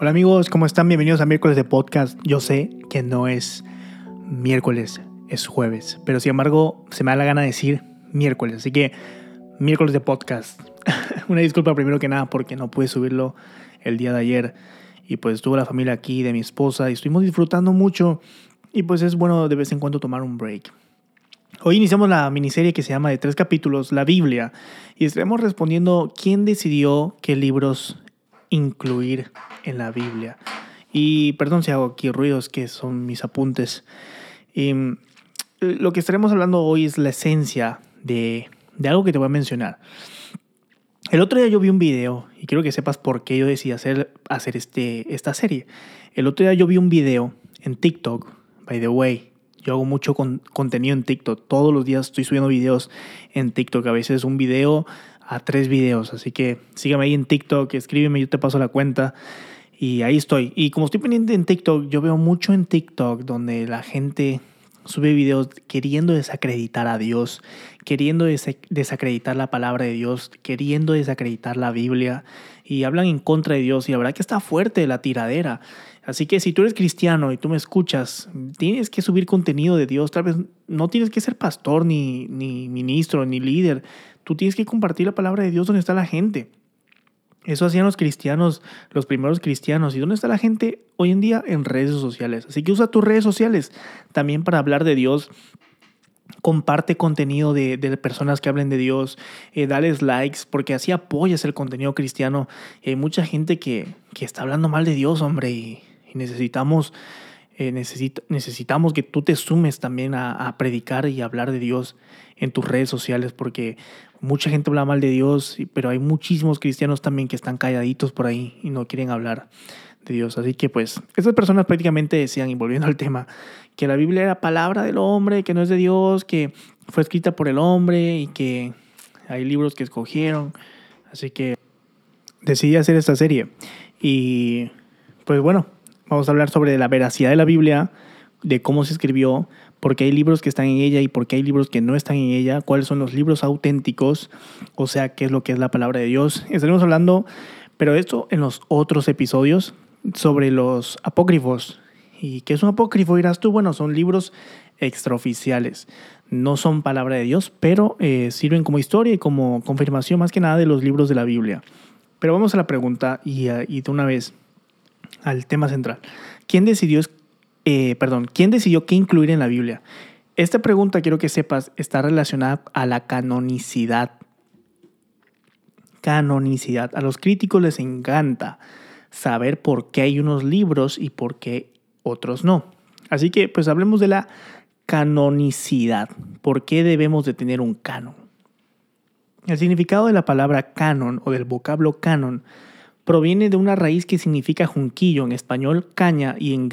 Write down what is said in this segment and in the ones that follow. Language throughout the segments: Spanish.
Hola amigos, ¿cómo están? Bienvenidos a miércoles de podcast. Yo sé que no es miércoles, es jueves, pero sin embargo se me da la gana de decir miércoles, así que miércoles de podcast. Una disculpa primero que nada porque no pude subirlo el día de ayer y pues estuvo la familia aquí de mi esposa y estuvimos disfrutando mucho y pues es bueno de vez en cuando tomar un break. Hoy iniciamos la miniserie que se llama de tres capítulos, la Biblia, y estaremos respondiendo quién decidió qué libros incluir en la Biblia. Y perdón si hago aquí ruidos que son mis apuntes. Y, mm, lo que estaremos hablando hoy es la esencia de, de algo que te voy a mencionar. El otro día yo vi un video y quiero que sepas por qué yo decidí hacer, hacer este, esta serie. El otro día yo vi un video en TikTok, by the way. Yo hago mucho con, contenido en TikTok. Todos los días estoy subiendo videos en TikTok. A veces un video a tres videos. Así que sígueme ahí en TikTok, escríbeme, yo te paso la cuenta. Y ahí estoy. Y como estoy pendiente en TikTok, yo veo mucho en TikTok donde la gente sube videos queriendo desacreditar a Dios, queriendo desacreditar la palabra de Dios, queriendo desacreditar la Biblia y hablan en contra de Dios y la verdad que está fuerte la tiradera. Así que si tú eres cristiano y tú me escuchas, tienes que subir contenido de Dios, tal vez no tienes que ser pastor ni, ni ministro ni líder, Tú tienes que compartir la palabra de Dios donde está la gente. Eso hacían los cristianos, los primeros cristianos. ¿Y dónde está la gente hoy en día? En redes sociales. Así que usa tus redes sociales también para hablar de Dios. Comparte contenido de, personas que hablen de Dios. Eh, dales likes porque así apoyas el contenido cristiano. hay mucha gente que, está hablando mal de Dios, hombre, y, necesitamos, eh, necesitamos que tú te sumes también a, a predicar y hablar de Dios en tus redes sociales porque mucha gente habla mal de Dios, pero hay muchísimos cristianos también que están calladitos por ahí y no quieren hablar de Dios. Así que pues esas personas prácticamente decían, y volviendo al tema, que la Biblia era palabra del hombre, que no es de Dios, que fue escrita por el hombre y que hay libros que escogieron. Así que decidí hacer esta serie. Y pues bueno, vamos a hablar sobre la veracidad de la Biblia, de cómo se escribió, por qué hay libros que están en ella y por qué hay libros que no están en ella, cuáles son los libros auténticos, o sea, qué es lo que es la palabra de Dios. Estaremos hablando, pero esto en los otros episodios, sobre los apócrifos. ¿Y qué es un apócrifo? Dirás tú, bueno, son libros extraoficiales. No son palabra de Dios, pero eh, sirven como historia y como confirmación más que nada de los libros de la Biblia. Pero vamos a la pregunta y, y de una vez al tema central. ¿Quién decidió eh, perdón, ¿quién decidió qué incluir en la Biblia? Esta pregunta, quiero que sepas, está relacionada a la canonicidad. Canonicidad. A los críticos les encanta saber por qué hay unos libros y por qué otros no. Así que, pues hablemos de la canonicidad. ¿Por qué debemos de tener un canon? El significado de la palabra canon o del vocablo canon proviene de una raíz que significa junquillo, en español caña y en,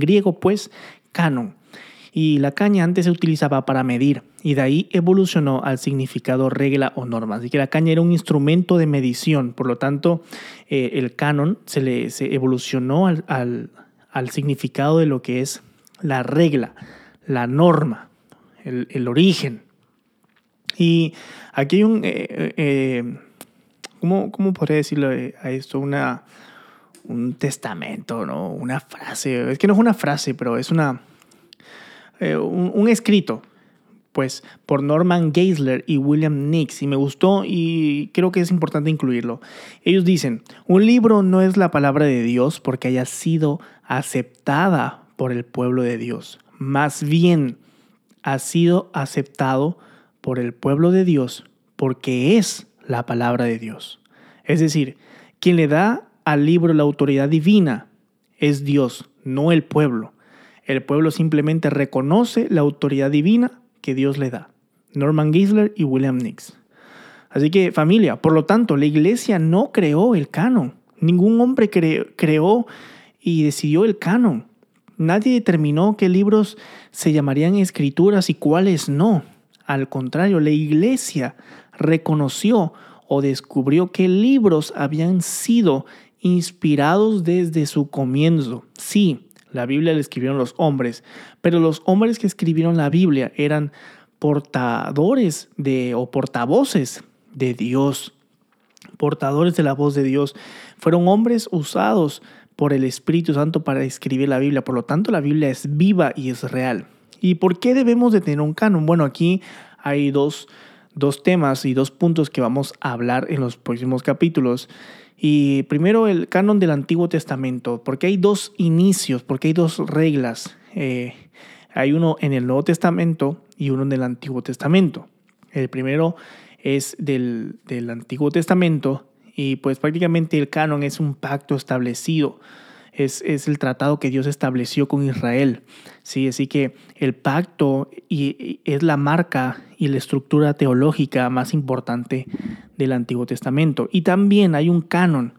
griego pues canon. Y la caña antes se utilizaba para medir y de ahí evolucionó al significado regla o norma. Así que la caña era un instrumento de medición, por lo tanto eh, el canon se, le, evolucionó al, al, significado de lo que es la regla, la norma, el, origen. Y aquí hay un... Eh, eh, ¿cómo, cómo podría decirlo a esto? Una, un testamento, ¿no? Una frase. Es que no es una frase, pero es una, eh, un, escrito, pues, por Norman Geisler y William Nix. Y me gustó y creo que es importante incluirlo. Ellos dicen, un libro no es la palabra de Dios porque haya sido aceptada por el pueblo de Dios. Más bien, ha sido aceptado por el pueblo de Dios porque es la palabra de Dios. Es decir, quien le da al libro la autoridad divina es Dios, no el pueblo. El pueblo simplemente reconoce la autoridad divina que Dios le da. Norman Geisler y William Nix. Así que familia, por lo tanto, la iglesia no creó el canon. Ningún hombre creó y decidió el canon. Nadie determinó qué libros se llamarían escrituras y cuáles no. Al contrario, la iglesia reconoció o descubrió que libros habían sido inspirados desde su comienzo. Sí, la Biblia la escribieron los hombres, pero los hombres que escribieron la Biblia eran portadores de o portavoces de Dios, portadores de la voz de Dios. Fueron hombres usados por el Espíritu Santo para escribir la Biblia. Por lo tanto, la Biblia es viva y es real. ¿Y por qué debemos de tener un canon? Bueno, aquí hay dos, dos temas y dos puntos que vamos a hablar en los próximos capítulos. Y primero el canon del Antiguo Testamento, porque hay dos inicios, porque hay dos reglas. Eh, hay uno en el Nuevo Testamento y uno en el Antiguo Testamento. El primero es del, del Antiguo Testamento y pues prácticamente el canon es un pacto establecido. Es, es, el tratado que Dios estableció con Israel. ¿sí? Así que el pacto y, es la marca y la estructura teológica más importante del Antiguo Testamento. Y también hay un canon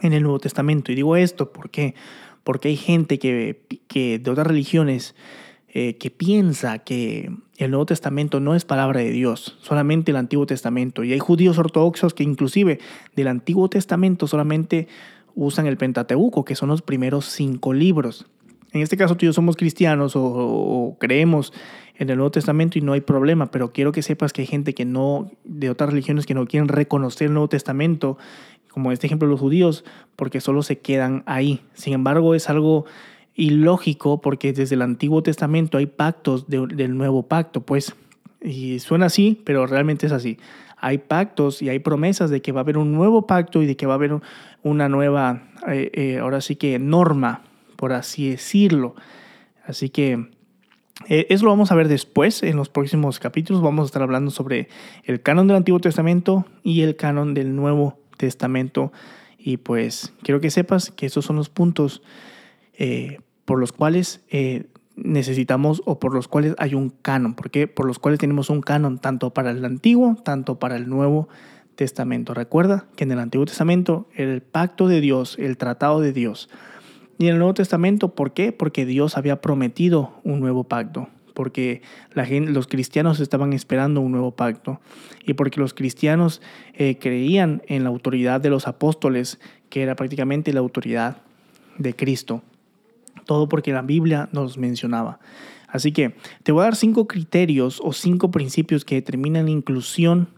en el Nuevo Testamento. Y digo esto porque, porque hay gente que, que de otras religiones eh, que piensa que el Nuevo Testamento no es palabra de Dios, solamente el Antiguo Testamento. Y hay judíos ortodoxos que inclusive del Antiguo Testamento solamente usan el Pentateuco, que son los primeros cinco libros. En este caso tú y yo somos cristianos o, creemos en el Nuevo Testamento y no hay problema, pero quiero que sepas que hay gente que no, de otras religiones que no quieren reconocer el Nuevo Testamento, como este ejemplo los judíos, porque solo se quedan ahí. Sin embargo, es algo ilógico porque desde el Antiguo Testamento hay pactos del nuevo pacto, pues, y suena así, pero realmente es así. Hay pactos y hay promesas de que va a haber un nuevo pacto y de que va a haber una nueva, eh, eh, ahora sí que norma, por así decirlo. Así que eh, eso lo vamos a ver después, en los próximos capítulos. Vamos a estar hablando sobre el canon del Antiguo Testamento y el canon del Nuevo Testamento. Y pues quiero que sepas que esos son los puntos por los cuales necesitamos o por los cuales hay un canon. ¿Por qué? Por los cuales tenemos un canon tanto para el Antiguo, tanto para el Nuevo Testamento. Recuerda que en el Antiguo Testamento el pacto de Dios, el tratado de Dios. Y en el Nuevo Testamento, ¿por qué? Porque Dios había prometido un nuevo pacto porque los cristianos estaban esperando un nuevo pacto y porque los cristianos eh, creían en la autoridad de los apóstoles, que era prácticamente la autoridad de Cristo. Todo porque la Biblia nos mencionaba. Así que te voy a dar cinco criterios o cinco principios que determinan la inclusión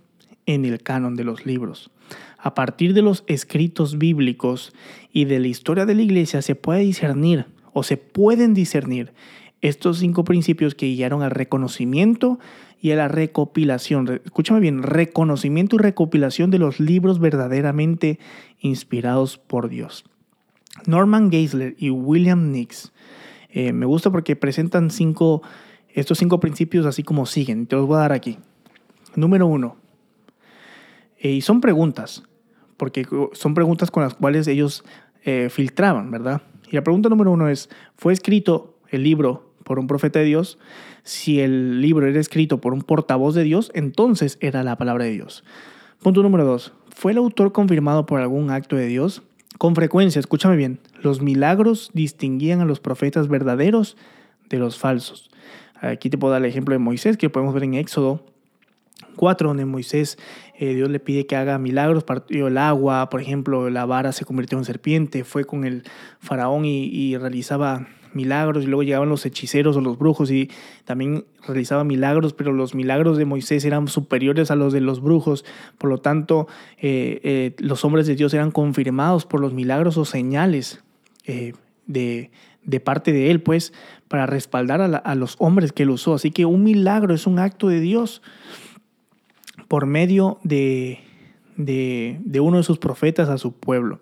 en el canon de los libros. A partir de los escritos bíblicos y de la historia de la iglesia se puede discernir o se pueden discernir estos cinco principios que guiaron al reconocimiento y a la recopilación. Escúchame bien, reconocimiento y recopilación de los libros verdaderamente inspirados por Dios. Norman Geisler y William Nix. Eh, me gusta porque presentan cinco, estos cinco principios así como siguen. Te los voy a dar aquí. Número uno. Eh, y son preguntas, porque son preguntas con las cuales ellos eh, filtraban, ¿verdad? Y la pregunta número uno es, ¿fue escrito el libro por un profeta de Dios? Si el libro era escrito por un portavoz de Dios, entonces era la palabra de Dios. Punto número dos. ¿Fue el autor confirmado por algún acto de Dios? Con frecuencia, escúchame bien, los milagros distinguían a los profetas verdaderos de los falsos. Aquí te puedo dar el ejemplo de Moisés, que podemos ver en Éxodo 4, donde Moisés, eh, Dios le pide que haga milagros, partió el agua, por ejemplo, la vara se convirtió en serpiente, fue con el faraón y realizaba milagros y luego llegaban los hechiceros o los brujos y también realizaban milagros, pero los milagros de Moisés eran superiores a los de los brujos, por lo tanto eh, eh, los hombres de Dios eran confirmados por los milagros o señales de, de, parte de él, pues, para respaldar a, los hombres que él usó. Así que un milagro es un acto de Dios por medio de, de, uno de sus profetas a su pueblo.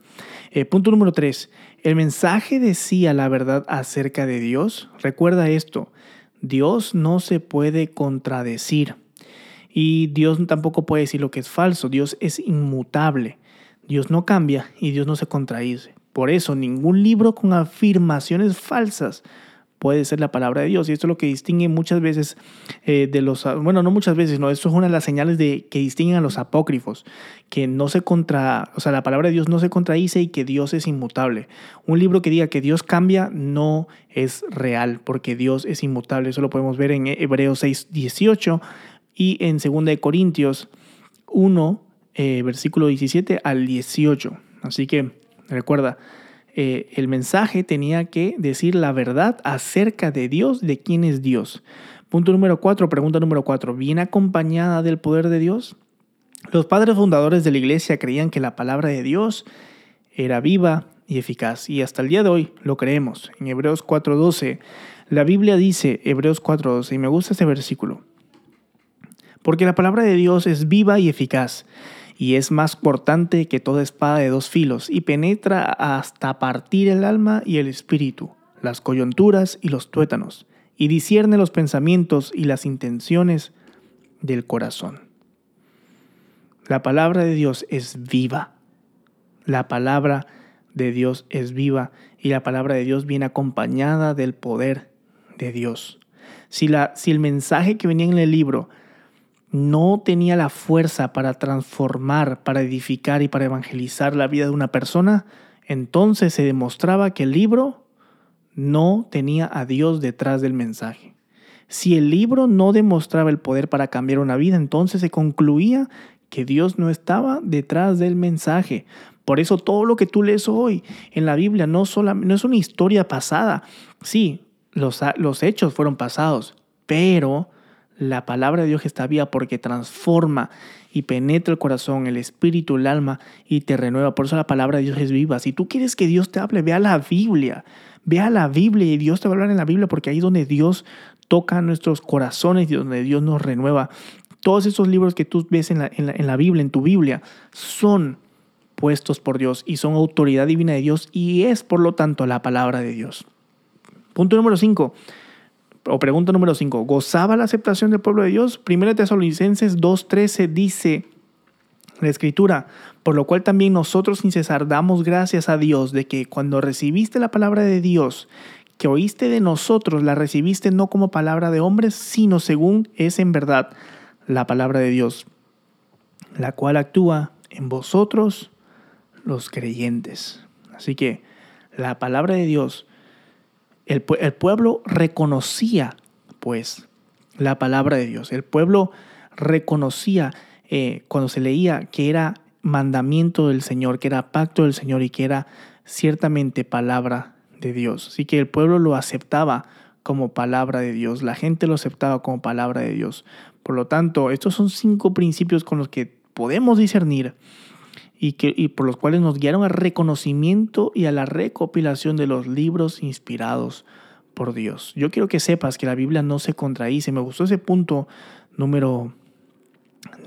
punto número tres, el mensaje decía la verdad acerca de Dios. Recuerda esto, Dios no se puede contradecir y Dios tampoco puede decir lo que es falso. Dios es inmutable. Dios no cambia y Dios no se contradice. Por eso ningún libro con afirmaciones falsas puede ser la palabra de Dios. Y esto es lo que distingue muchas veces eh, de los, bueno, no muchas veces, no, esto es una de las señales de que distinguen a los apócrifos, que no se contra, o sea, la palabra de Dios no se contradice y que Dios es inmutable. Un libro que diga que Dios cambia no es real, porque Dios es inmutable. Eso lo podemos ver en Hebreos 6, 18 y en 2 Corintios 1, eh, versículo 17 al 18. Así que recuerda, eh, el mensaje tenía que decir la verdad acerca de Dios, de quién es Dios. Punto número cuatro, pregunta número cuatro, ¿viene acompañada del poder de Dios? Los padres fundadores de la iglesia creían que la palabra de Dios era viva y eficaz. Y hasta el día de hoy lo creemos. En Hebreos 4.12, la Biblia dice, Hebreos 4.12, y me gusta este versículo, porque la palabra de Dios es viva y eficaz, y es más cortante que toda espada de dos filos, y penetra hasta partir el alma y el espíritu, las coyunturas y los tuétanos, y discierne los pensamientos y las intenciones del corazón. La palabra de Dios es viva. La palabra de Dios es viva y la palabra de Dios viene acompañada del poder de Dios. Si, la, si el mensaje que venía en el libro no tenía la fuerza para transformar, para edificar y para evangelizar la vida de una persona, entonces se demostraba que el libro no tenía a Dios detrás del mensaje. Si el libro no demostraba el poder para cambiar una vida, entonces se concluía que Dios no estaba detrás del mensaje. Por eso todo lo que tú lees hoy en la Biblia no, no es una historia pasada. Sí, los, los hechos fueron pasados, pero la palabra de Dios está viva porque transforma y penetra el corazón, el espíritu, el alma y te renueva. Por eso la palabra de Dios es viva. Si tú quieres que Dios te hable, ve a la Biblia. Ve a la Biblia y Dios te va a hablar en la Biblia porque ahí es donde Dios toca nuestros corazones y donde Dios nos renueva. Todos esos libros que tú ves en la, en la Biblia, en tu Biblia, son puestos por Dios y son autoridad divina de Dios y es por lo tanto la palabra de Dios. Punto número 5 o pregunta número 5, ¿gozaba la aceptación del pueblo de Dios? Primera Tesalonicenses 2.13 dice la escritura, por lo cual también nosotros sin cesar damos gracias a Dios de que cuando recibiste la palabra de Dios, que oíste de nosotros, la recibiste no como palabra de hombres, sino según es en verdad la palabra de Dios, la cual actúa en vosotros los creyentes. Así que la palabra de Dios el, pueblo reconocía, pues, la palabra de Dios. El pueblo reconocía eh, cuando se leía que era mandamiento del Señor, que era pacto del Señor y que era ciertamente palabra de Dios. Así que el pueblo lo aceptaba como palabra de Dios, la gente lo aceptaba como palabra de Dios. Por lo tanto, estos son cinco principios con los que podemos discernir y, que, y por los cuales nos guiaron al reconocimiento y a la recopilación de los libros inspirados por Dios. Yo quiero que sepas que la Biblia no se contradice. Me gustó ese punto número,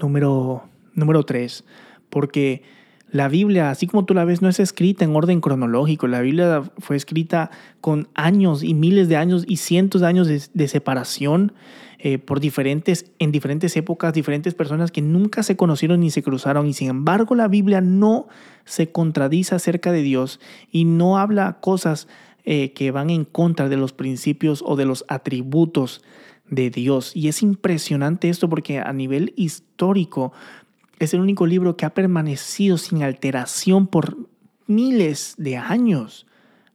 número, número 3, porque la Biblia, así como tú la ves, no es escrita en orden cronológico. La Biblia fue escrita con años y miles de años y cientos de años de, separación eh, por diferentes, en diferentes épocas, diferentes personas que nunca se conocieron ni se cruzaron. Y sin embargo, la Biblia no se contradice acerca de Dios y no habla cosas eh, que van en contra de los principios o de los atributos de Dios. Y es impresionante esto porque a nivel histórico es el único libro que ha permanecido sin alteración por miles de años,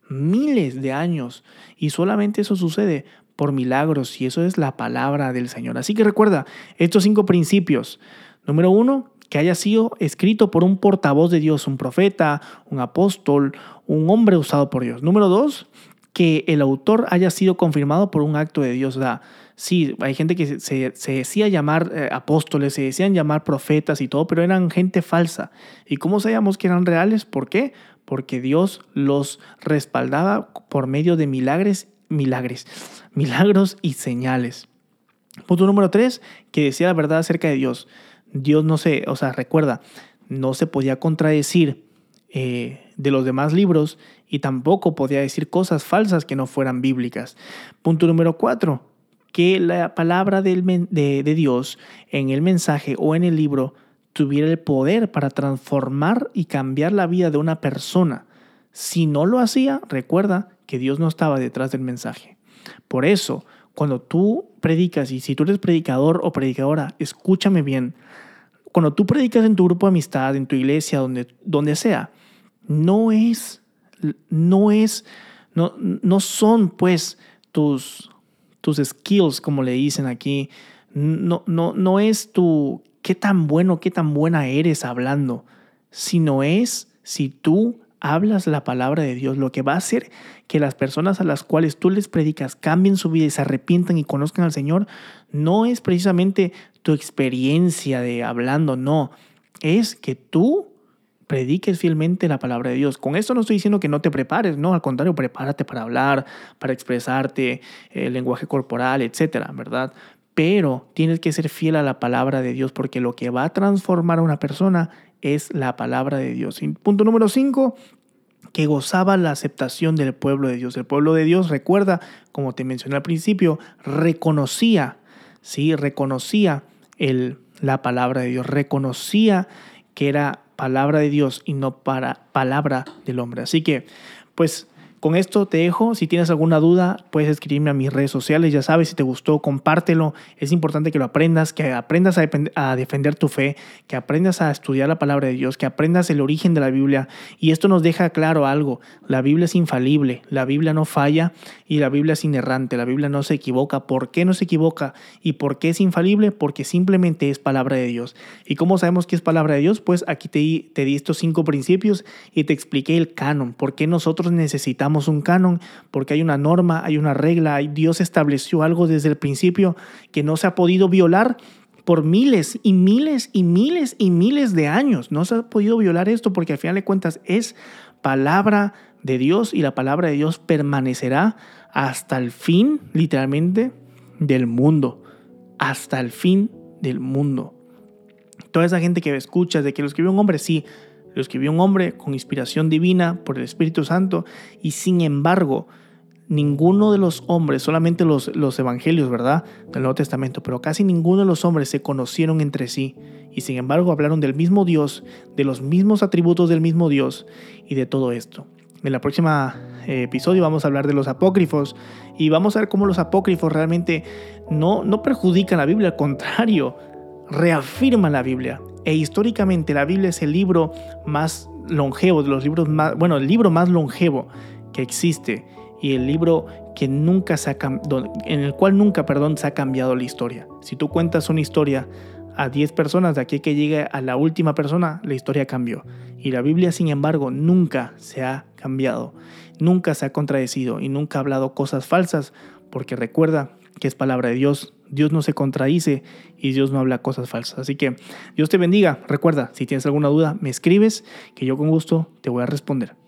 miles de años. Y solamente eso sucede por milagros y eso es la palabra del Señor. Así que recuerda estos cinco principios. Número uno, que haya sido escrito por un portavoz de Dios, un profeta, un apóstol, un hombre usado por Dios. Número dos, que el autor haya sido confirmado por un acto de Dios. Da, sí, hay gente que se, decía llamar eh, apóstoles, se decían llamar profetas y todo, pero eran gente falsa. ¿Y cómo sabíamos que eran reales? ¿Por qué? Porque Dios los respaldaba por medio de milagres, milagres, milagros y señales. Punto número tres, que decía la verdad acerca de Dios. Dios no se, o sea, recuerda, no se podía contradecir eh, de los demás libros y tampoco podía decir cosas falsas que no fueran bíblicas. Punto número cuatro, que la palabra de, de Dios en el mensaje o en el libro tuviera el poder para transformar y cambiar la vida de una persona. Si no lo hacía, recuerda que Dios no estaba detrás del mensaje. Por eso, cuando tú predicas, y si tú eres predicador o predicadora, escúchame bien, cuando tú predicas en tu grupo de amistad, en tu iglesia, donde, donde sea, no es, no es, no, no son pues tus tus skills, como le dicen aquí. No, no, no es tu qué tan bueno, qué tan buena eres hablando, sino es si tú hablas la palabra de Dios, lo que va a hacer que las personas a las cuales tú les predicas cambien su vida y se arrepientan y conozcan al Señor, no es precisamente tu experiencia de hablando, no, es que tú prediques fielmente la palabra de Dios. Con esto no estoy diciendo que no te prepares, no, al contrario, prepárate para hablar, para expresarte, el lenguaje corporal, etcétera, ¿verdad? Pero tienes que ser fiel a la palabra de Dios porque lo que va a transformar a una persona es la palabra de Dios. punto número 5, que gozaba la aceptación del pueblo de Dios. El pueblo de Dios, recuerda, como te mencioné al principio, reconocía, sí, reconocía el, la palabra de Dios, reconocía que era palabra de Dios y no para palabra del hombre. Así que, pues con esto te dejo. Si tienes alguna duda, puedes escribirme a mis redes sociales. Ya sabes, si te gustó, compártelo. Es importante que lo aprendas, que aprendas a, defender tu fe, que aprendas a estudiar la palabra de Dios, que aprendas el origen de la Biblia. Y esto nos deja claro algo. La Biblia es infalible, la Biblia no falla y la Biblia es inerrante, la Biblia no se equivoca. ¿Por qué no se equivoca? ¿Y por qué es infalible? Porque simplemente es palabra de Dios. ¿Y cómo sabemos que es palabra de Dios? Pues aquí te, te di estos cinco principios y te expliqué el canon. ¿Por qué nosotros necesitamos un canon porque hay una norma, hay una regla, Dios estableció algo desde el principio que no se ha podido violar por miles y miles y miles y miles de años. No se ha podido violar esto porque al final de cuentas es palabra de Dios y la palabra de Dios permanecerá hasta el fin, literalmente, del mundo. Hasta el fin del mundo. Toda esa gente que escucha de que lo escribió un hombre, sí, lo escribió un hombre con inspiración divina por el Espíritu Santo y sin embargo, ninguno de los hombres, solamente los, los evangelios, ¿verdad? Del Nuevo Testamento, pero casi ninguno de los hombres se conocieron entre sí y sin embargo hablaron del mismo Dios, de los mismos atributos del mismo Dios y de todo esto. En la próxima eh, episodio vamos a hablar de los apócrifos y vamos a ver cómo los apócrifos realmente no, no perjudican la Biblia, al contrario, reafirman la Biblia. E históricamente la Biblia es el libro más longevo, de los libros más, bueno, el libro más longevo que existe y el libro que nunca se ha, en el cual nunca, perdón, se ha cambiado la historia. Si tú cuentas una historia a 10 personas, de aquí que llegue a la última persona, la historia cambió. Y la Biblia, sin embargo, nunca se ha cambiado, nunca se ha contradecido y nunca ha hablado cosas falsas, porque recuerda que es palabra de Dios. Dios no se contradice y Dios no habla cosas falsas. Así que Dios te bendiga. Recuerda, si tienes alguna duda, me escribes, que yo con gusto te voy a responder.